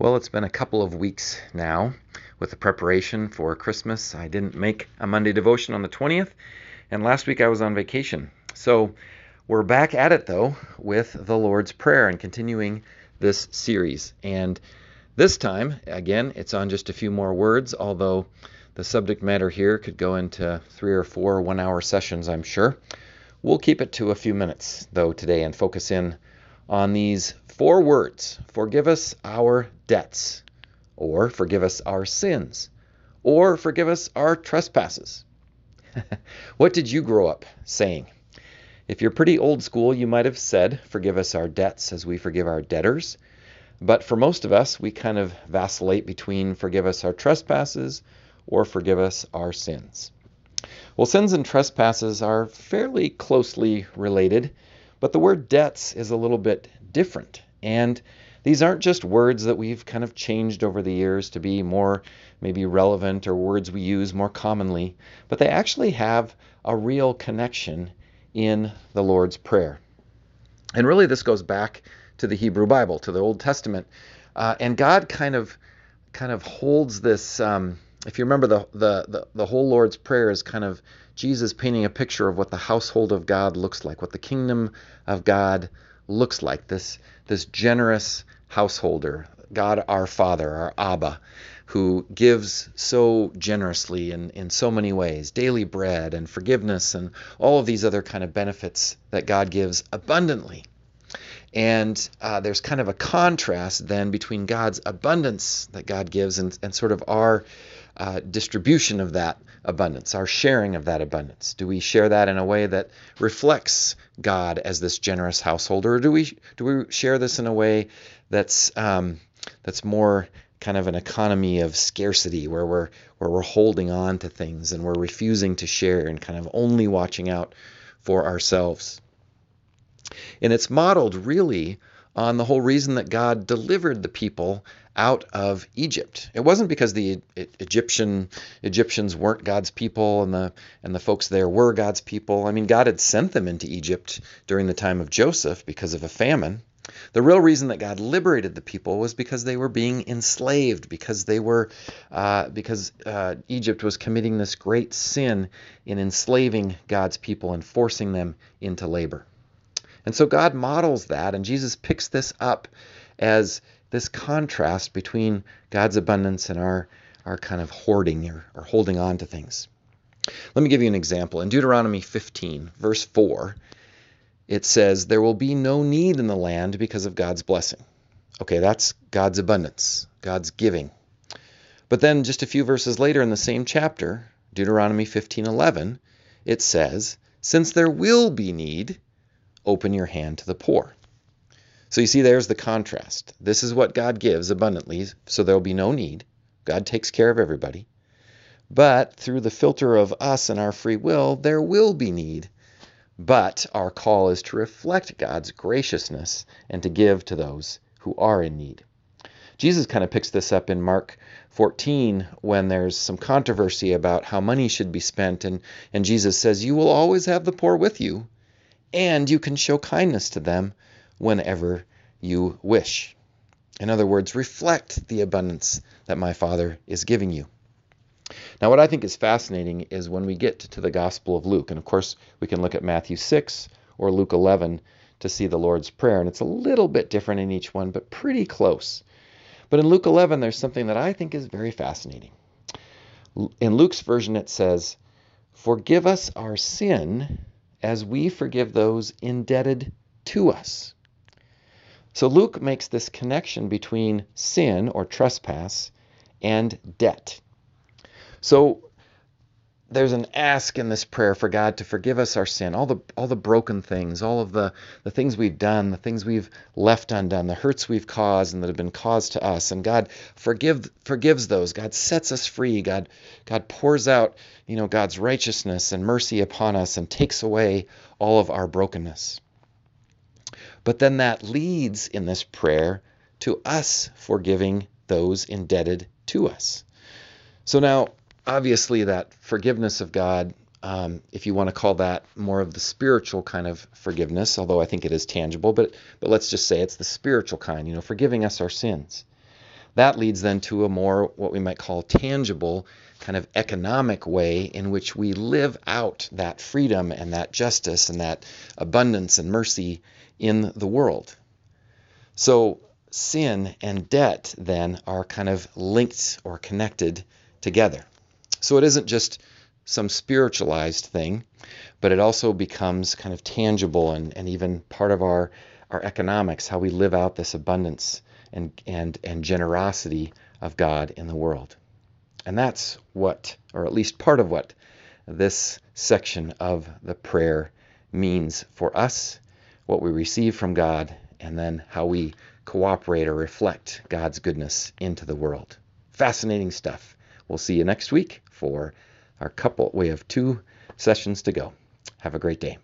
Well, it's been a couple of weeks now with the preparation for Christmas. I didn't make a Monday devotion on the 20th, and last week I was on vacation. So we're back at it though with the Lord's Prayer and continuing this series. And this time, again, it's on just a few more words, although the subject matter here could go into three or four one hour sessions, I'm sure. We'll keep it to a few minutes though today and focus in on these four words forgive us our debts, or forgive us our sins, or forgive us our trespasses. what did you grow up saying? If you're pretty old school, you might have said, Forgive us our debts as we forgive our debtors. But for most of us, we kind of vacillate between forgive us our trespasses or forgive us our sins. Well, sins and trespasses are fairly closely related, but the word debts is a little bit different. And these aren't just words that we've kind of changed over the years to be more maybe relevant or words we use more commonly, but they actually have a real connection in the Lord's Prayer. And really, this goes back to the Hebrew Bible, to the Old Testament, uh, and God kind of kind of holds this. Um, if you remember, the, the the the whole Lord's Prayer is kind of Jesus painting a picture of what the household of God looks like, what the kingdom of God looks like. This this generous householder, God our Father, our Abba, who gives so generously in, in so many ways daily bread and forgiveness and all of these other kind of benefits that God gives abundantly. And uh, there's kind of a contrast then between God's abundance that God gives and, and sort of our uh, distribution of that abundance, our sharing of that abundance? Do we share that in a way that reflects God as this generous householder, or do we do we share this in a way that's um, that's more kind of an economy of scarcity, where we're where we're holding on to things and we're refusing to share and kind of only watching out for ourselves? And it's modeled really on the whole reason that God delivered the people out of Egypt. It wasn't because the Egyptian Egyptians weren't God's people and the and the folks there were God's people. I mean, God had sent them into Egypt during the time of Joseph because of a famine. The real reason that God liberated the people was because they were being enslaved, because they were, uh, because uh, Egypt was committing this great sin in enslaving God's people and forcing them into labor. And so God models that, and Jesus picks this up as this contrast between God's abundance and our, our kind of hoarding or, or holding on to things. Let me give you an example. In Deuteronomy 15, verse 4, it says, There will be no need in the land because of God's blessing. Okay, that's God's abundance, God's giving. But then just a few verses later in the same chapter, Deuteronomy 15:11, it says, "Since there will be need, open your hand to the poor." So you see, there's the contrast. This is what God gives abundantly, so there'll be no need. God takes care of everybody. But through the filter of us and our free will, there will be need. But our call is to reflect God's graciousness and to give to those who are in need. Jesus kind of picks this up in Mark 14 when there's some controversy about how money should be spent. And, and Jesus says, You will always have the poor with you, and you can show kindness to them whenever you wish. In other words, reflect the abundance that my Father is giving you. Now, what I think is fascinating is when we get to the Gospel of Luke, and of course, we can look at Matthew 6 or Luke 11 to see the Lord's Prayer, and it's a little bit different in each one, but pretty close. But in Luke 11, there's something that I think is very fascinating. In Luke's version, it says, Forgive us our sin as we forgive those indebted to us. So Luke makes this connection between sin or trespass and debt. So there's an ask in this prayer for God to forgive us our sin, all the all the broken things, all of the the things we've done, the things we've left undone, the hurts we've caused and that have been caused to us. And God forgive forgives those. God sets us free. God God pours out, you know, God's righteousness and mercy upon us and takes away all of our brokenness. But then that leads in this prayer to us forgiving those indebted to us. So now, obviously, that forgiveness of God, um, if you want to call that more of the spiritual kind of forgiveness, although I think it is tangible, but but let's just say it's the spiritual kind, you know, forgiving us our sins. that leads then to a more what we might call tangible kind of economic way in which we live out that freedom and that justice and that abundance and mercy in the world. So sin and debt then are kind of linked or connected together. So it isn't just some spiritualized thing, but it also becomes kind of tangible and, and even part of our, our economics, how we live out this abundance and, and, and generosity of God in the world. And that's what, or at least part of what, this section of the prayer means for us, what we receive from God, and then how we cooperate or reflect God's goodness into the world. Fascinating stuff. We'll see you next week for our couple. We have two sessions to go. Have a great day.